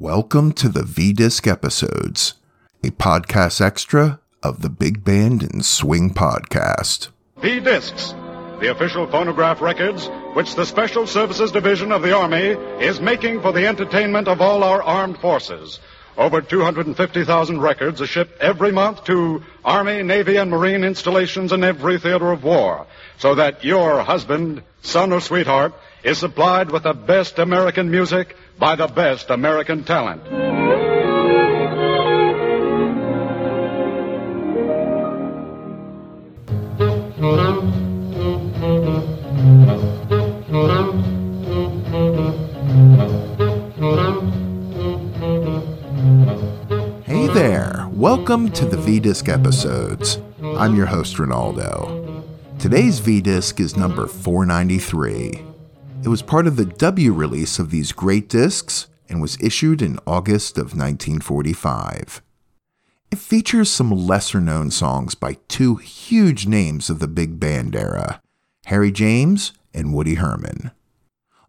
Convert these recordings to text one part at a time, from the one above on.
Welcome to the V Disc episodes, a podcast extra of the Big Band and Swing podcast. V Discs, the official phonograph records which the Special Services Division of the Army is making for the entertainment of all our armed forces. Over 250,000 records are shipped every month to Army, Navy, and Marine installations in every theater of war, so that your husband, son, or sweetheart is supplied with the best American music by the best American talent. Hey there, welcome to the V Disc episodes. I'm your host, Ronaldo. Today's V Disc is number 493. It was part of the W release of these great discs and was issued in August of 1945. It features some lesser known songs by two huge names of the big band era Harry James and Woody Herman.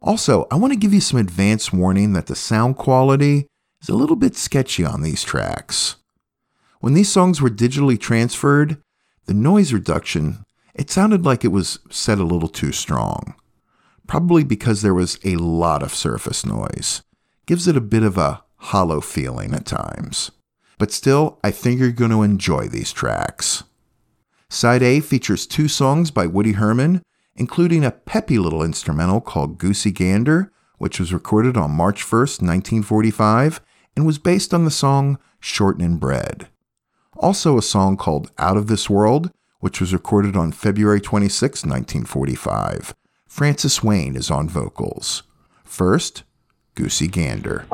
Also, I want to give you some advance warning that the sound quality is a little bit sketchy on these tracks. When these songs were digitally transferred, the noise reduction, it sounded like it was set a little too strong. Probably because there was a lot of surface noise. Gives it a bit of a hollow feeling at times. But still, I think you're going to enjoy these tracks. Side A features two songs by Woody Herman, including a peppy little instrumental called Goosey Gander, which was recorded on March 1st, 1945, and was based on the song Shortening Bread. Also, a song called Out of This World, which was recorded on February 26, 1945. Frances Wayne is on vocals. First, Goosey Gander.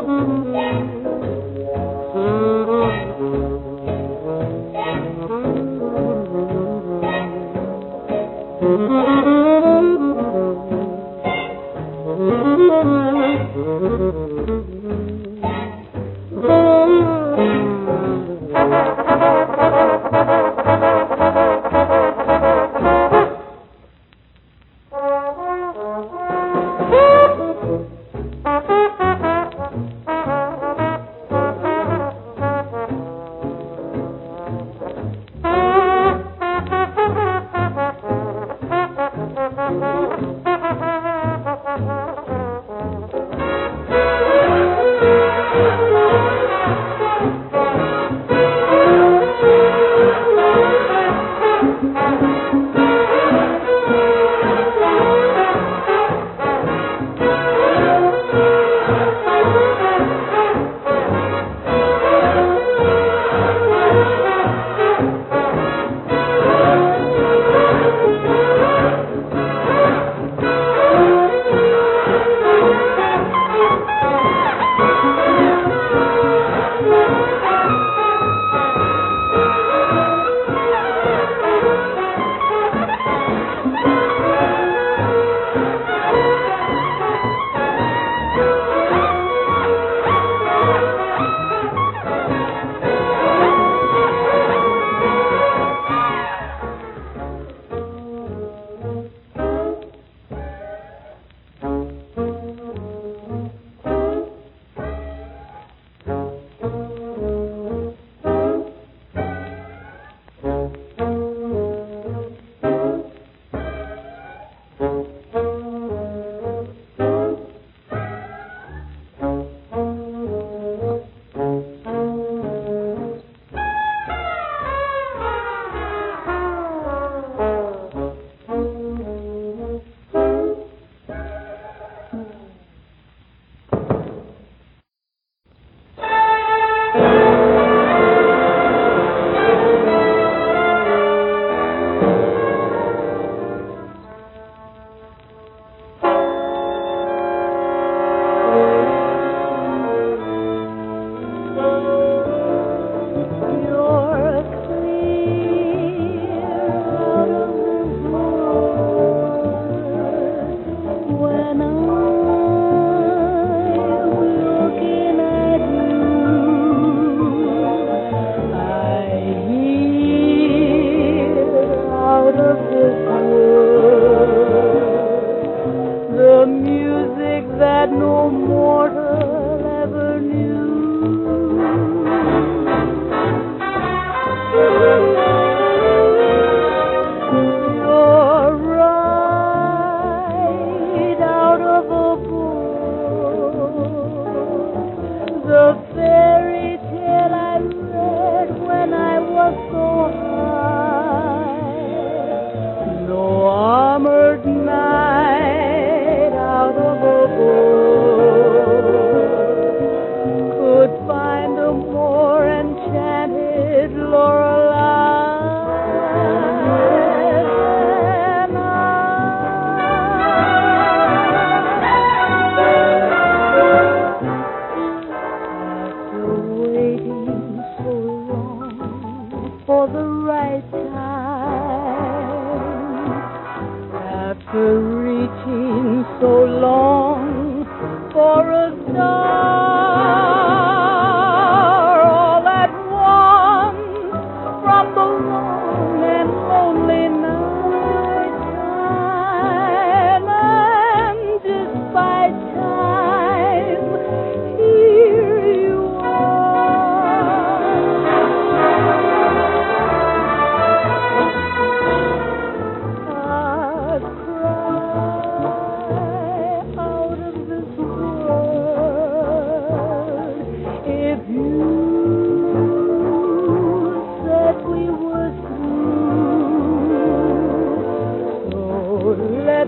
Mm-hmm.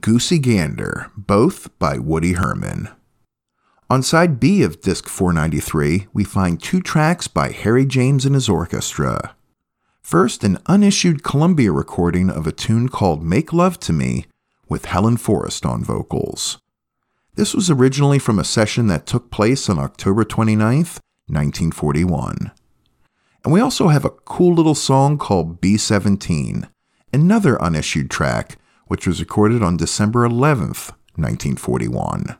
Goosey Gander, both by Woody Herman. On side B of disc 493, we find two tracks by Harry James and his orchestra. First, an unissued Columbia recording of a tune called Make Love to Me with Helen Forrest on vocals. This was originally from a session that took place on October 29, 1941. And we also have a cool little song called B17, another unissued track which was recorded on December 11th, 1941.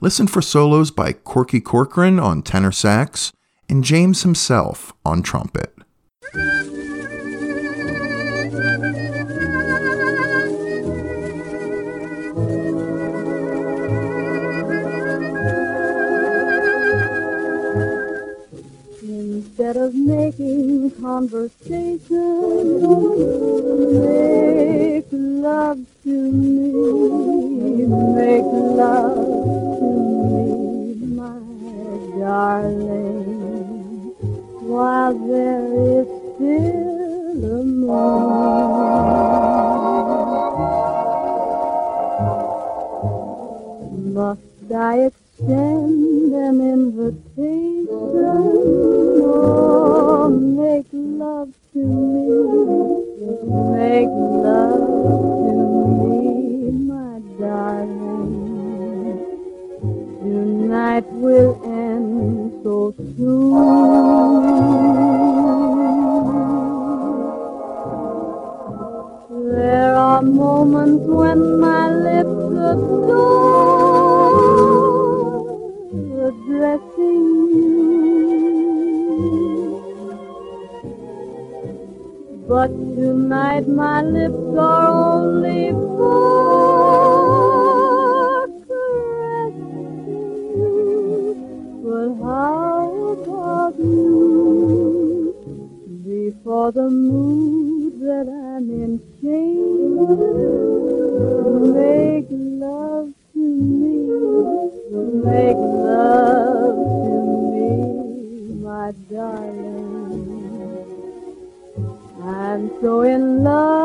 Listen for solos by Corky Corcoran on tenor sax and James himself on trumpet. Instead of making conversation, Must I extend an invitation? Oh, make love to me Make love to me, my darling. Tonight will end so soon. There are moments when my But tonight my lips are only for caressing. But how about you? Before the mood that I'm in changes, make love to me, make I'm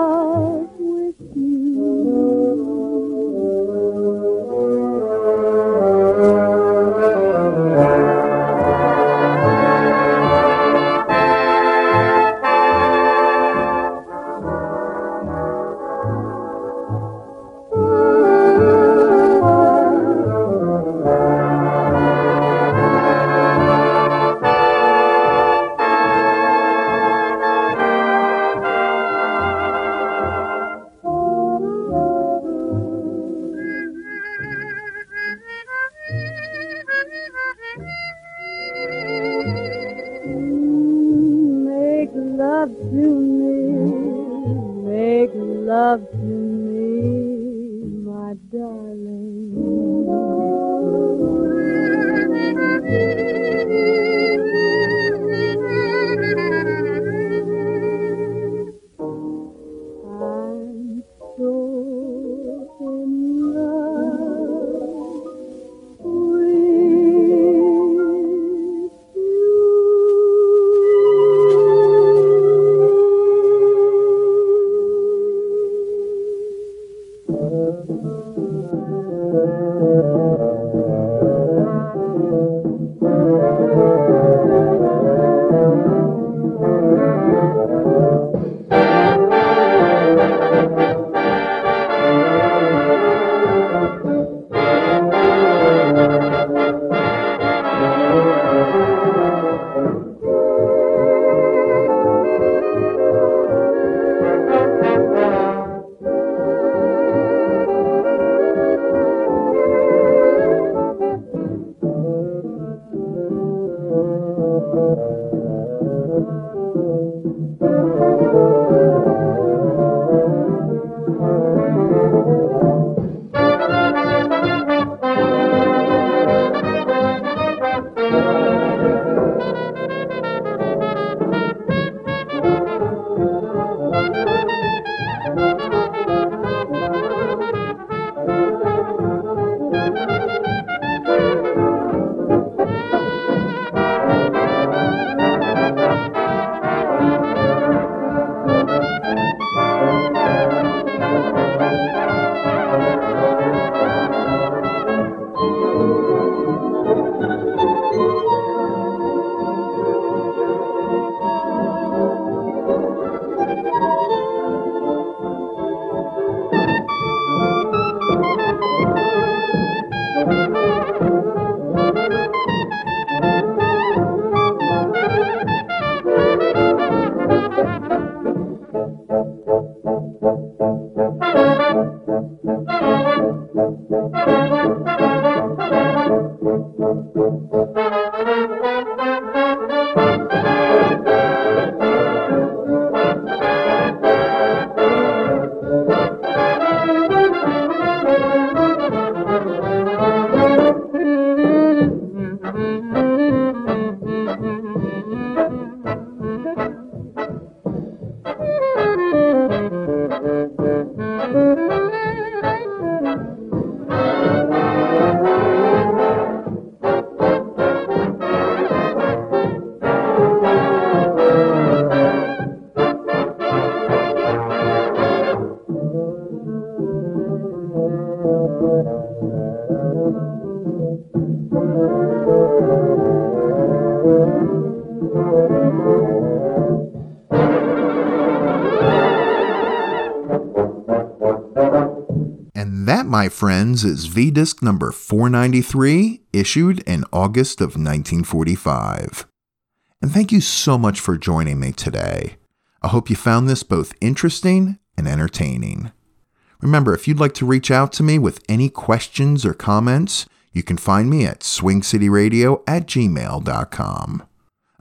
That, my friends, is V Disc number 493, issued in August of 1945. And thank you so much for joining me today. I hope you found this both interesting and entertaining. Remember, if you'd like to reach out to me with any questions or comments, you can find me at swingcityradio at gmail.com.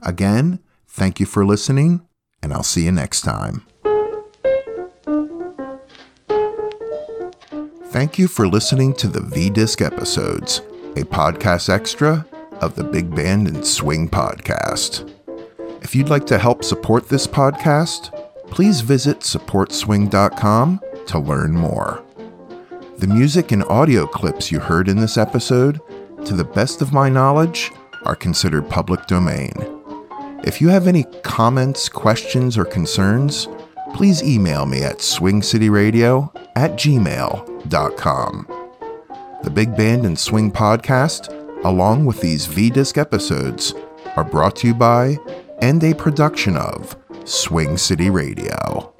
Again, thank you for listening, and I'll see you next time. Thank you for listening to the V Disc episodes, a podcast extra of the Big Band and Swing podcast. If you'd like to help support this podcast, please visit supportswing.com to learn more. The music and audio clips you heard in this episode, to the best of my knowledge, are considered public domain. If you have any comments, questions, or concerns, please email me at swingcityradio at gmail.com. The Big Band and Swing podcast, along with these V Disc episodes, are brought to you by and a production of Swing City Radio.